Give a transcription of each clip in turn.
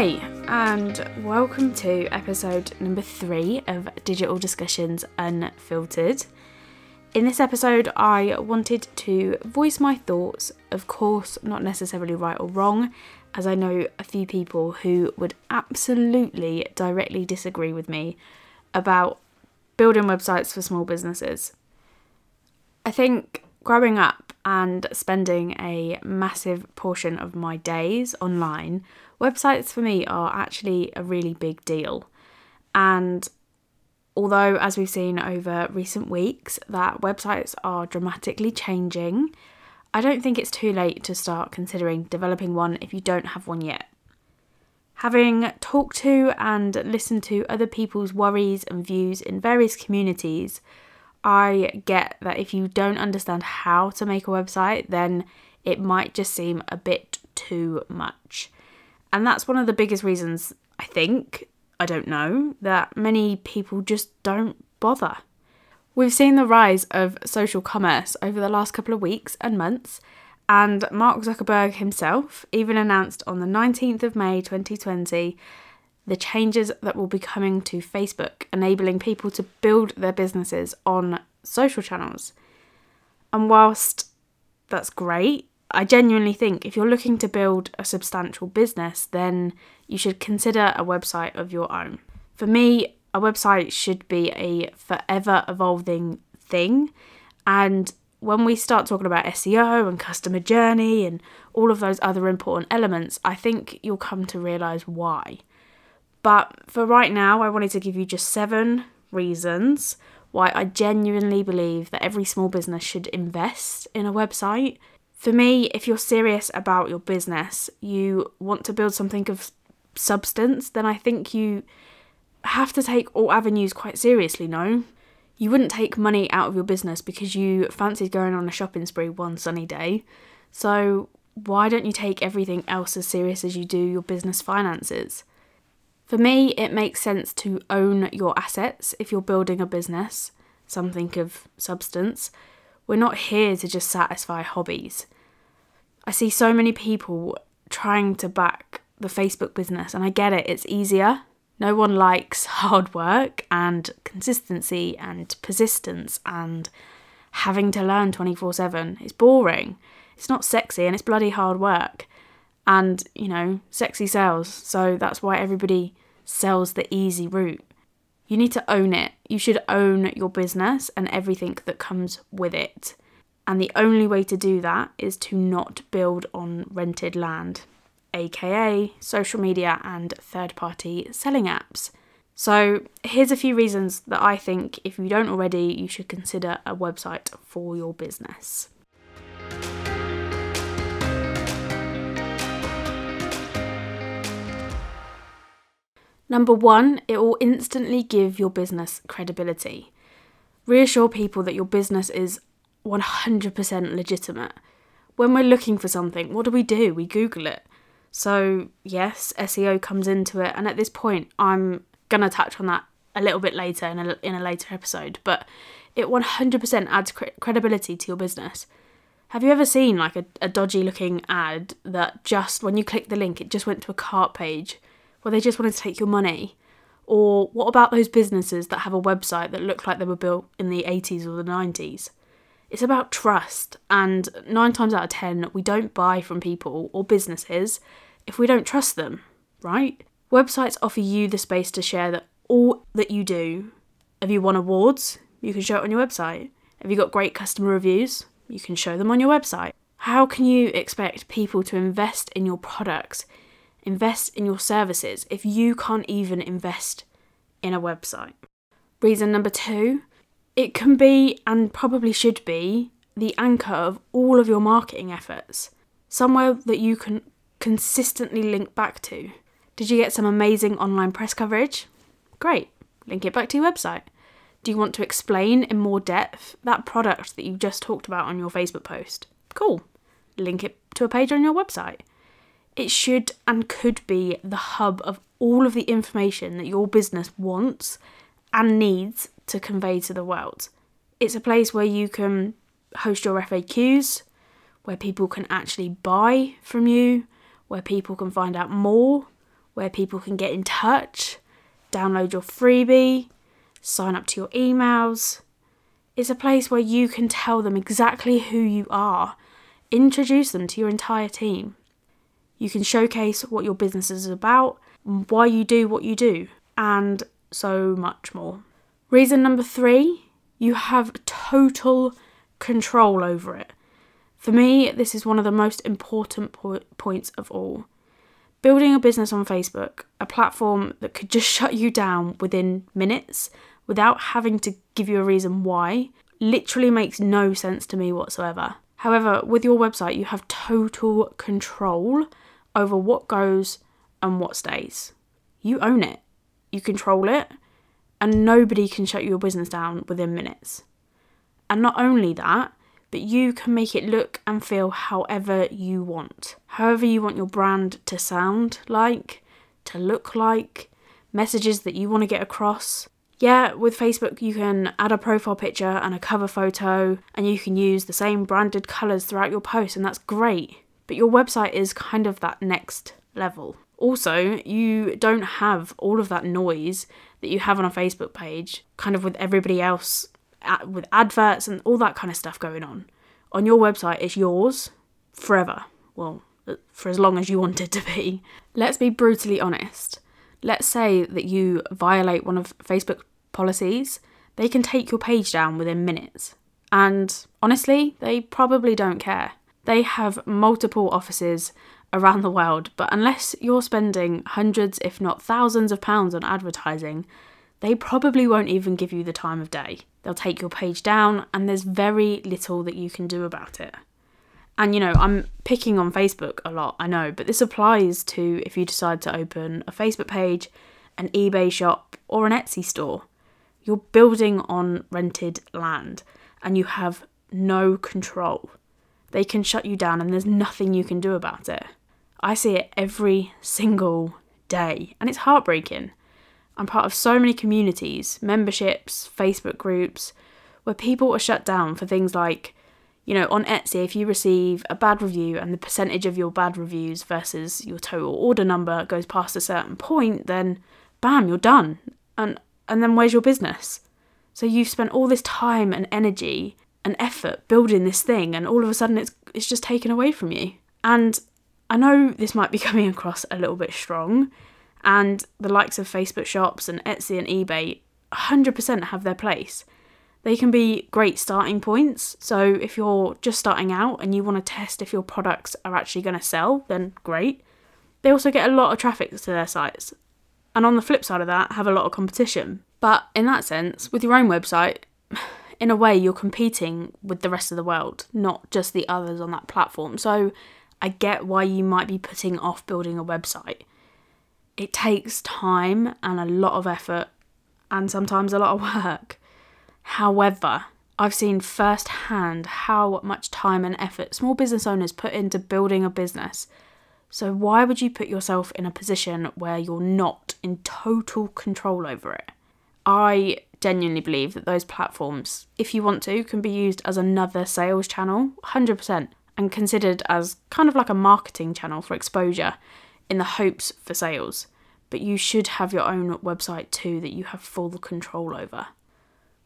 Hey, and welcome to episode number three of Digital Discussions Unfiltered. In this episode, I wanted to voice my thoughts, of course, not necessarily right or wrong, as I know a few people who would absolutely directly disagree with me about building websites for small businesses. I think growing up and spending a massive portion of my days online, websites for me are actually a really big deal. And although, as we've seen over recent weeks, that websites are dramatically changing, I don't think it's too late to start considering developing one if you don't have one yet. Having talked to and listened to other people's worries and views in various communities, I get that if you don't understand how to make a website, then it might just seem a bit too much. And that's one of the biggest reasons, I think, I don't know, that many people just don't bother. We've seen the rise of social commerce over the last couple of weeks and months, and Mark Zuckerberg himself even announced on the 19th of May 2020 the changes that will be coming to Facebook, enabling people to build their businesses on social channels. And whilst that's great, I genuinely think if you're looking to build a substantial business, then you should consider a website of your own. For me, a website should be a forever evolving thing. And when we start talking about SEO and customer journey and all of those other important elements, I think you'll come to realize why. But for right now, I wanted to give you just seven reasons why I genuinely believe that every small business should invest in a website. For me, if you're serious about your business, you want to build something of substance, then I think you have to take all avenues quite seriously, no? You wouldn't take money out of your business because you fancied going on a shopping spree one sunny day. So, why don't you take everything else as serious as you do your business finances? For me, it makes sense to own your assets if you're building a business, something of substance. We're not here to just satisfy hobbies. I see so many people trying to back the Facebook business, and I get it, it's easier. No one likes hard work and consistency and persistence and having to learn 24 7. It's boring. It's not sexy and it's bloody hard work. And, you know, sexy sells. So that's why everybody sells the easy route. You need to own it. You should own your business and everything that comes with it. And the only way to do that is to not build on rented land, aka social media and third party selling apps. So, here's a few reasons that I think if you don't already, you should consider a website for your business. Number one, it will instantly give your business credibility. Reassure people that your business is 100% legitimate. When we're looking for something, what do we do? We Google it. So, yes, SEO comes into it, and at this point, I'm going to touch on that a little bit later in a, in a later episode, but it 100% adds cre- credibility to your business. Have you ever seen like a, a dodgy looking ad that just when you click the link, it just went to a cart page? Where they just wanted to take your money? Or what about those businesses that have a website that look like they were built in the 80s or the 90s? It's about trust, and nine times out of ten, we don't buy from people or businesses if we don't trust them, right? Websites offer you the space to share that all that you do. Have you won awards? You can show it on your website. Have you got great customer reviews? You can show them on your website. How can you expect people to invest in your products invest in your services if you can't even invest in a website. Reason number two, it can be and probably should be the anchor of all of your marketing efforts, somewhere that you can consistently link back to. Did you get some amazing online press coverage? Great, link it back to your website. Do you want to explain in more depth that product that you just talked about on your Facebook post? Cool, link it to a page on your website. It should and could be the hub of all of the information that your business wants and needs to convey to the world. It's a place where you can host your FAQs, where people can actually buy from you, where people can find out more, where people can get in touch, download your freebie, sign up to your emails. It's a place where you can tell them exactly who you are, introduce them to your entire team. You can showcase what your business is about, why you do what you do, and so much more. Reason number three you have total control over it. For me, this is one of the most important po- points of all. Building a business on Facebook, a platform that could just shut you down within minutes without having to give you a reason why, literally makes no sense to me whatsoever. However, with your website, you have total control over what goes and what stays. You own it, you control it, and nobody can shut your business down within minutes. And not only that, but you can make it look and feel however you want. However, you want your brand to sound like, to look like, messages that you want to get across. Yeah, with Facebook, you can add a profile picture and a cover photo, and you can use the same branded colours throughout your post, and that's great. But your website is kind of that next level. Also, you don't have all of that noise that you have on a Facebook page, kind of with everybody else, with adverts and all that kind of stuff going on. On your website, it's yours forever. Well, uh, for as long as you want it to be. Let's be brutally honest. Let's say that you violate one of Facebook policies, they can take your page down within minutes. And honestly, they probably don't care. They have multiple offices around the world, but unless you're spending hundreds, if not thousands, of pounds on advertising, they probably won't even give you the time of day. They'll take your page down, and there's very little that you can do about it. And you know, I'm picking on Facebook a lot, I know, but this applies to if you decide to open a Facebook page, an eBay shop, or an Etsy store. You're building on rented land and you have no control. They can shut you down and there's nothing you can do about it. I see it every single day and it's heartbreaking. I'm part of so many communities, memberships, Facebook groups, where people are shut down for things like, you know, on Etsy, if you receive a bad review and the percentage of your bad reviews versus your total order number goes past a certain point, then bam, you're done. And and then where's your business? So you've spent all this time and energy and effort building this thing and all of a sudden it's it's just taken away from you. And I know this might be coming across a little bit strong, and the likes of Facebook shops and Etsy and eBay 100% have their place. They can be great starting points. So if you're just starting out and you want to test if your products are actually going to sell, then great. They also get a lot of traffic to their sites. And on the flip side of that, have a lot of competition. But in that sense, with your own website, in a way, you're competing with the rest of the world, not just the others on that platform. So I get why you might be putting off building a website. It takes time and a lot of effort and sometimes a lot of work. However, I've seen firsthand how much time and effort small business owners put into building a business. So, why would you put yourself in a position where you're not in total control over it? I genuinely believe that those platforms, if you want to, can be used as another sales channel, 100% and considered as kind of like a marketing channel for exposure in the hopes for sales. But you should have your own website too that you have full control over.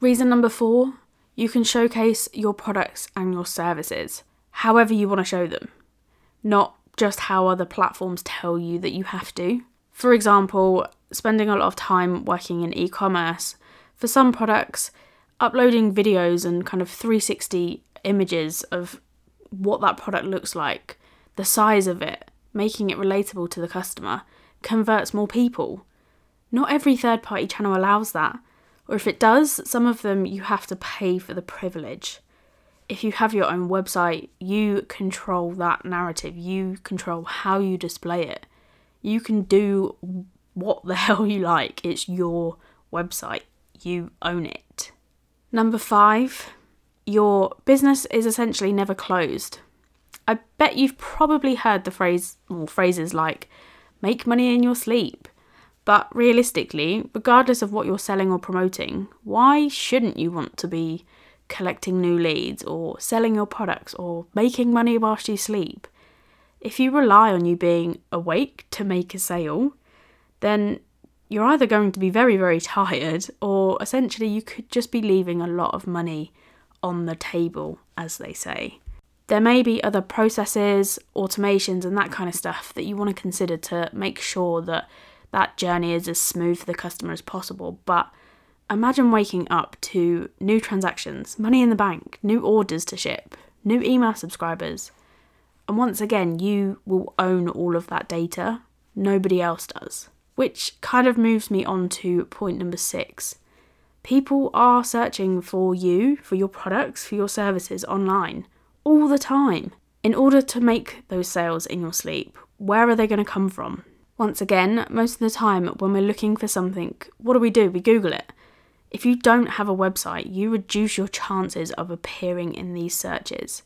Reason number four you can showcase your products and your services however you want to show them, not just how other platforms tell you that you have to. For example, spending a lot of time working in e commerce, for some products, uploading videos and kind of 360 images of what that product looks like, the size of it, making it relatable to the customer, converts more people. Not every third party channel allows that, or if it does, some of them you have to pay for the privilege. If you have your own website, you control that narrative, you control how you display it. You can do what the hell you like, it's your website, you own it. Number five, your business is essentially never closed. I bet you've probably heard the phrase or phrases like make money in your sleep. But realistically, regardless of what you're selling or promoting, why shouldn't you want to be collecting new leads or selling your products or making money whilst you sleep? If you rely on you being awake to make a sale, then you're either going to be very, very tired, or essentially you could just be leaving a lot of money on the table, as they say. There may be other processes, automations, and that kind of stuff that you want to consider to make sure that that journey is as smooth for the customer as possible. But imagine waking up to new transactions, money in the bank, new orders to ship, new email subscribers. And once again, you will own all of that data. Nobody else does. Which kind of moves me on to point number six. People are searching for you, for your products, for your services online all the time. In order to make those sales in your sleep, where are they going to come from? Once again, most of the time when we're looking for something, what do we do? We Google it. If you don't have a website, you reduce your chances of appearing in these searches.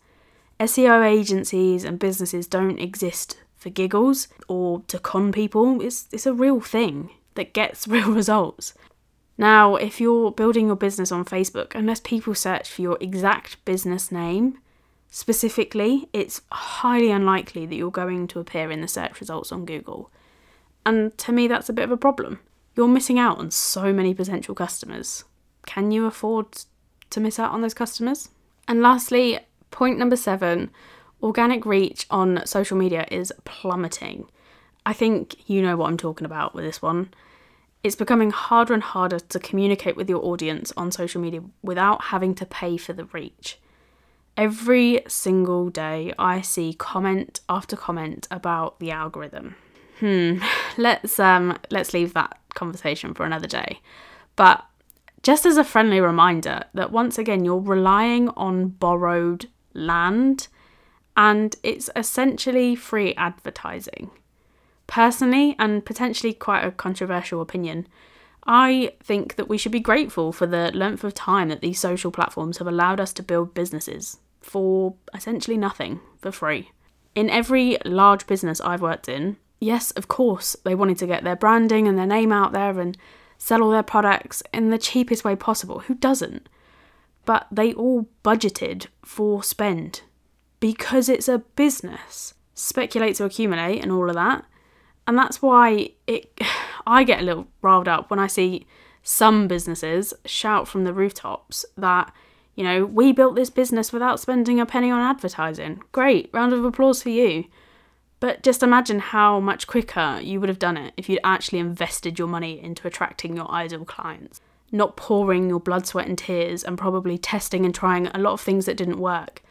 SEO agencies and businesses don't exist for giggles or to con people. It's, it's a real thing that gets real results. Now, if you're building your business on Facebook, unless people search for your exact business name, specifically, it's highly unlikely that you're going to appear in the search results on Google. And to me, that's a bit of a problem. You're missing out on so many potential customers. Can you afford to miss out on those customers? And lastly, point number seven organic reach on social media is plummeting. I think you know what I'm talking about with this one. It's becoming harder and harder to communicate with your audience on social media without having to pay for the reach. Every single day, I see comment after comment about the algorithm. Hmm, let's um let's leave that conversation for another day. But just as a friendly reminder that once again you're relying on borrowed land and it's essentially free advertising. Personally, and potentially quite a controversial opinion, I think that we should be grateful for the length of time that these social platforms have allowed us to build businesses for essentially nothing, for free. In every large business I've worked in, yes, of course, they wanted to get their branding and their name out there and sell all their products in the cheapest way possible. Who doesn't? But they all budgeted for spend because it's a business. Speculate to accumulate and all of that. And that's why it I get a little riled up when I see some businesses shout from the rooftops that you know, we built this business without spending a penny on advertising. Great, round of applause for you. But just imagine how much quicker you would have done it if you'd actually invested your money into attracting your ideal clients, not pouring your blood, sweat, and tears and probably testing and trying a lot of things that didn't work,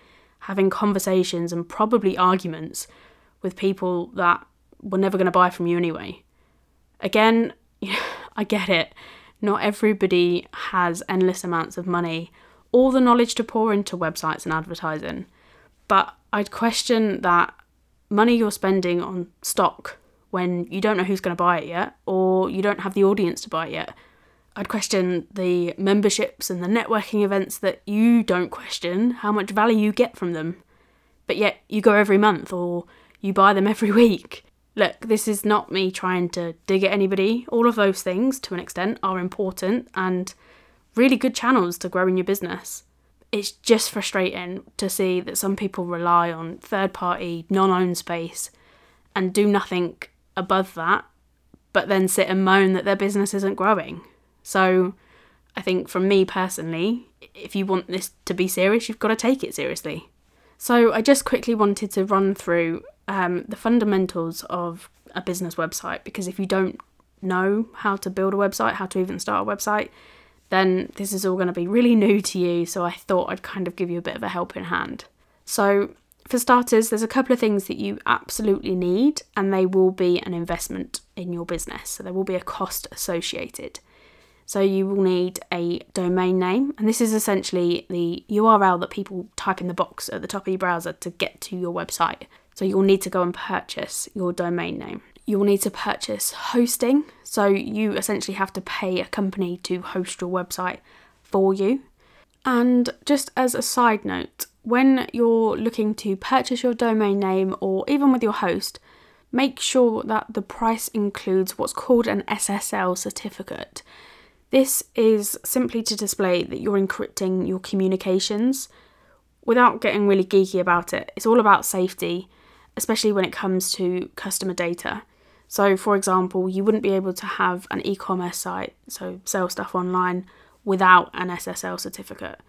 having conversations and probably arguments with people that were never going to buy from you anyway. Again, I get it. Not everybody has endless amounts of money all the knowledge to pour into websites and advertising. But I'd question that money you're spending on stock when you don't know who's going to buy it yet or you don't have the audience to buy it yet. I'd question the memberships and the networking events that you don't question how much value you get from them, but yet you go every month or you buy them every week. Look, this is not me trying to dig at anybody. All of those things, to an extent, are important and really good channels to grow in your business. It's just frustrating to see that some people rely on third party, non owned space and do nothing above that, but then sit and moan that their business isn't growing. So I think from me personally, if you want this to be serious, you've got to take it seriously. So I just quickly wanted to run through um, the fundamentals of a business website because if you don't know how to build a website, how to even start a website, then this is all going to be really new to you. So I thought I'd kind of give you a bit of a helping hand. So, for starters, there's a couple of things that you absolutely need, and they will be an investment in your business. So, there will be a cost associated. So, you will need a domain name, and this is essentially the URL that people type in the box at the top of your browser to get to your website. So, you'll need to go and purchase your domain name you will need to purchase hosting. So you essentially have to pay a company to host your website for you. And just as a side note, when you're looking to purchase your domain name or even with your host, make sure that the price includes what's called an SSL certificate. This is simply to display that you're encrypting your communications. Without getting really geeky about it, it's all about safety, especially when it comes to customer data. So, for example, you wouldn't be able to have an e commerce site, so sell stuff online, without an SSL certificate.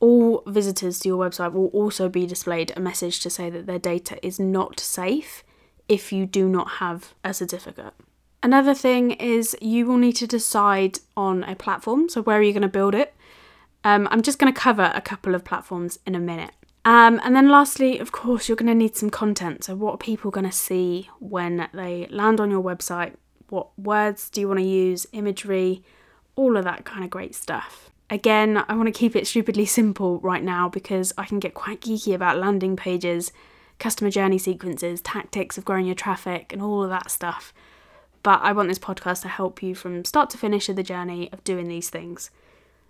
All visitors to your website will also be displayed a message to say that their data is not safe if you do not have a certificate. Another thing is you will need to decide on a platform, so where are you going to build it? Um, I'm just going to cover a couple of platforms in a minute. Um, and then lastly, of course, you're going to need some content. So, what are people going to see when they land on your website? What words do you want to use? Imagery, all of that kind of great stuff. Again, I want to keep it stupidly simple right now because I can get quite geeky about landing pages, customer journey sequences, tactics of growing your traffic, and all of that stuff. But I want this podcast to help you from start to finish of the journey of doing these things.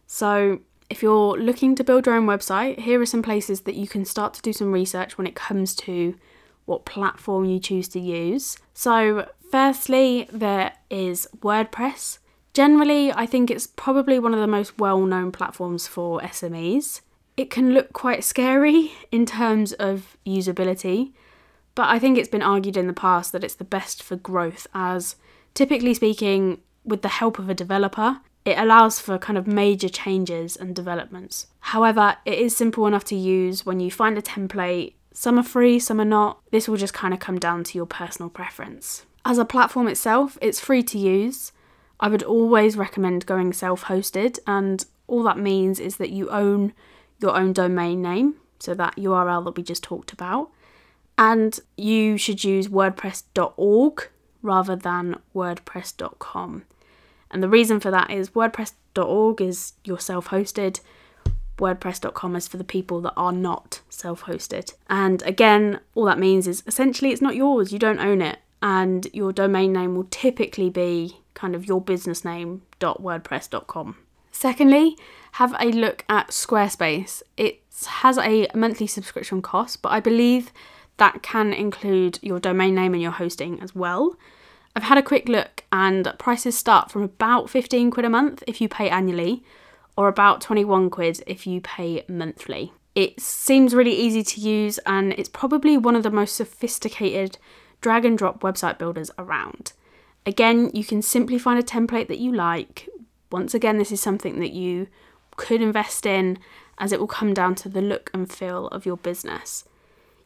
So, if you're looking to build your own website, here are some places that you can start to do some research when it comes to what platform you choose to use. So, firstly, there is WordPress. Generally, I think it's probably one of the most well known platforms for SMEs. It can look quite scary in terms of usability, but I think it's been argued in the past that it's the best for growth, as typically speaking, with the help of a developer, it allows for kind of major changes and developments. However, it is simple enough to use when you find a template. Some are free, some are not. This will just kind of come down to your personal preference. As a platform itself, it's free to use. I would always recommend going self hosted, and all that means is that you own your own domain name, so that URL that we just talked about, and you should use WordPress.org rather than WordPress.com. And the reason for that is WordPress.org is your self hosted, WordPress.com is for the people that are not self hosted. And again, all that means is essentially it's not yours, you don't own it. And your domain name will typically be kind of your business name .wordpress.com. Secondly, have a look at Squarespace. It has a monthly subscription cost, but I believe that can include your domain name and your hosting as well. I've had a quick look and prices start from about 15 quid a month if you pay annually or about 21 quid if you pay monthly. It seems really easy to use and it's probably one of the most sophisticated drag and drop website builders around. Again, you can simply find a template that you like. Once again, this is something that you could invest in as it will come down to the look and feel of your business.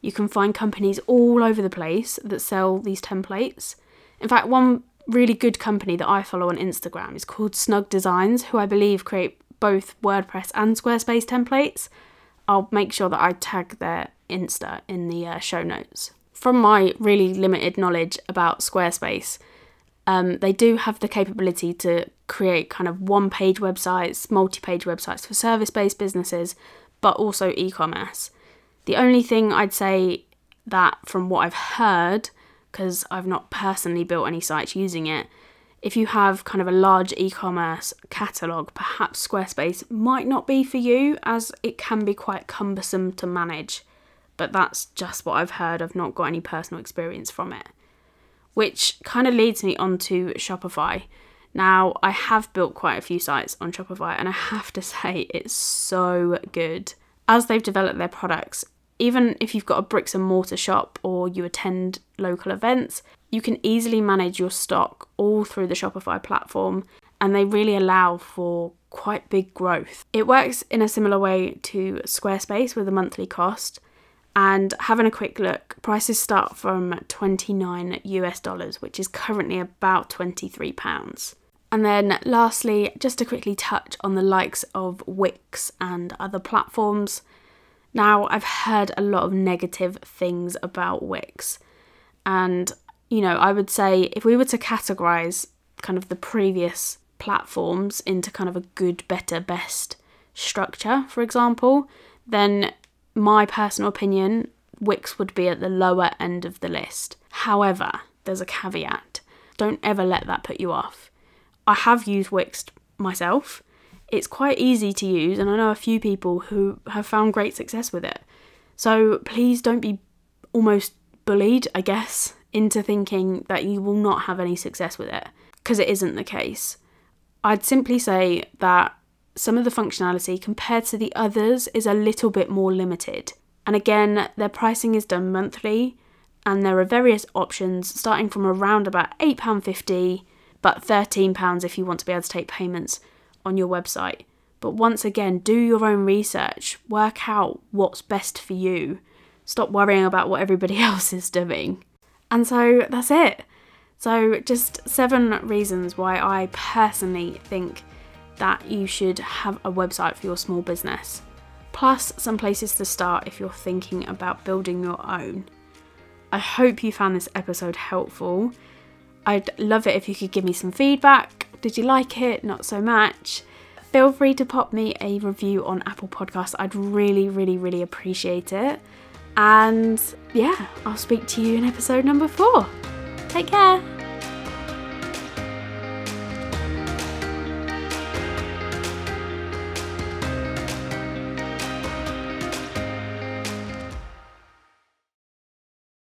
You can find companies all over the place that sell these templates in fact, one really good company that I follow on Instagram is called Snug Designs, who I believe create both WordPress and Squarespace templates. I'll make sure that I tag their Insta in the uh, show notes. From my really limited knowledge about Squarespace, um, they do have the capability to create kind of one page websites, multi page websites for service based businesses, but also e commerce. The only thing I'd say that, from what I've heard, because I've not personally built any sites using it. If you have kind of a large e commerce catalogue, perhaps Squarespace might not be for you as it can be quite cumbersome to manage. But that's just what I've heard. I've not got any personal experience from it. Which kind of leads me on to Shopify. Now, I have built quite a few sites on Shopify, and I have to say, it's so good. As they've developed their products, even if you've got a bricks and mortar shop or you attend local events, you can easily manage your stock all through the Shopify platform and they really allow for quite big growth. It works in a similar way to Squarespace with a monthly cost. And having a quick look, prices start from 29 US dollars, which is currently about 23 pounds. And then lastly, just to quickly touch on the likes of Wix and other platforms. Now, I've heard a lot of negative things about Wix, and you know, I would say if we were to categorize kind of the previous platforms into kind of a good, better, best structure, for example, then my personal opinion, Wix would be at the lower end of the list. However, there's a caveat. Don't ever let that put you off. I have used Wix myself it's quite easy to use, and I know a few people who have found great success with it. So please don't be almost bullied, I guess, into thinking that you will not have any success with it, because it isn't the case. I'd simply say that some of the functionality compared to the others is a little bit more limited. And again, their pricing is done monthly, and there are various options starting from around about £8.50 but £13 if you want to be able to take payments on your website. But once again, do your own research, work out what's best for you. Stop worrying about what everybody else is doing. And so that's it. So, just seven reasons why I personally think that you should have a website for your small business, plus some places to start if you're thinking about building your own. I hope you found this episode helpful. I'd love it if you could give me some feedback. Did you like it? Not so much. Feel free to pop me a review on Apple Podcasts. I'd really, really, really appreciate it. And yeah, I'll speak to you in episode number four. Take care.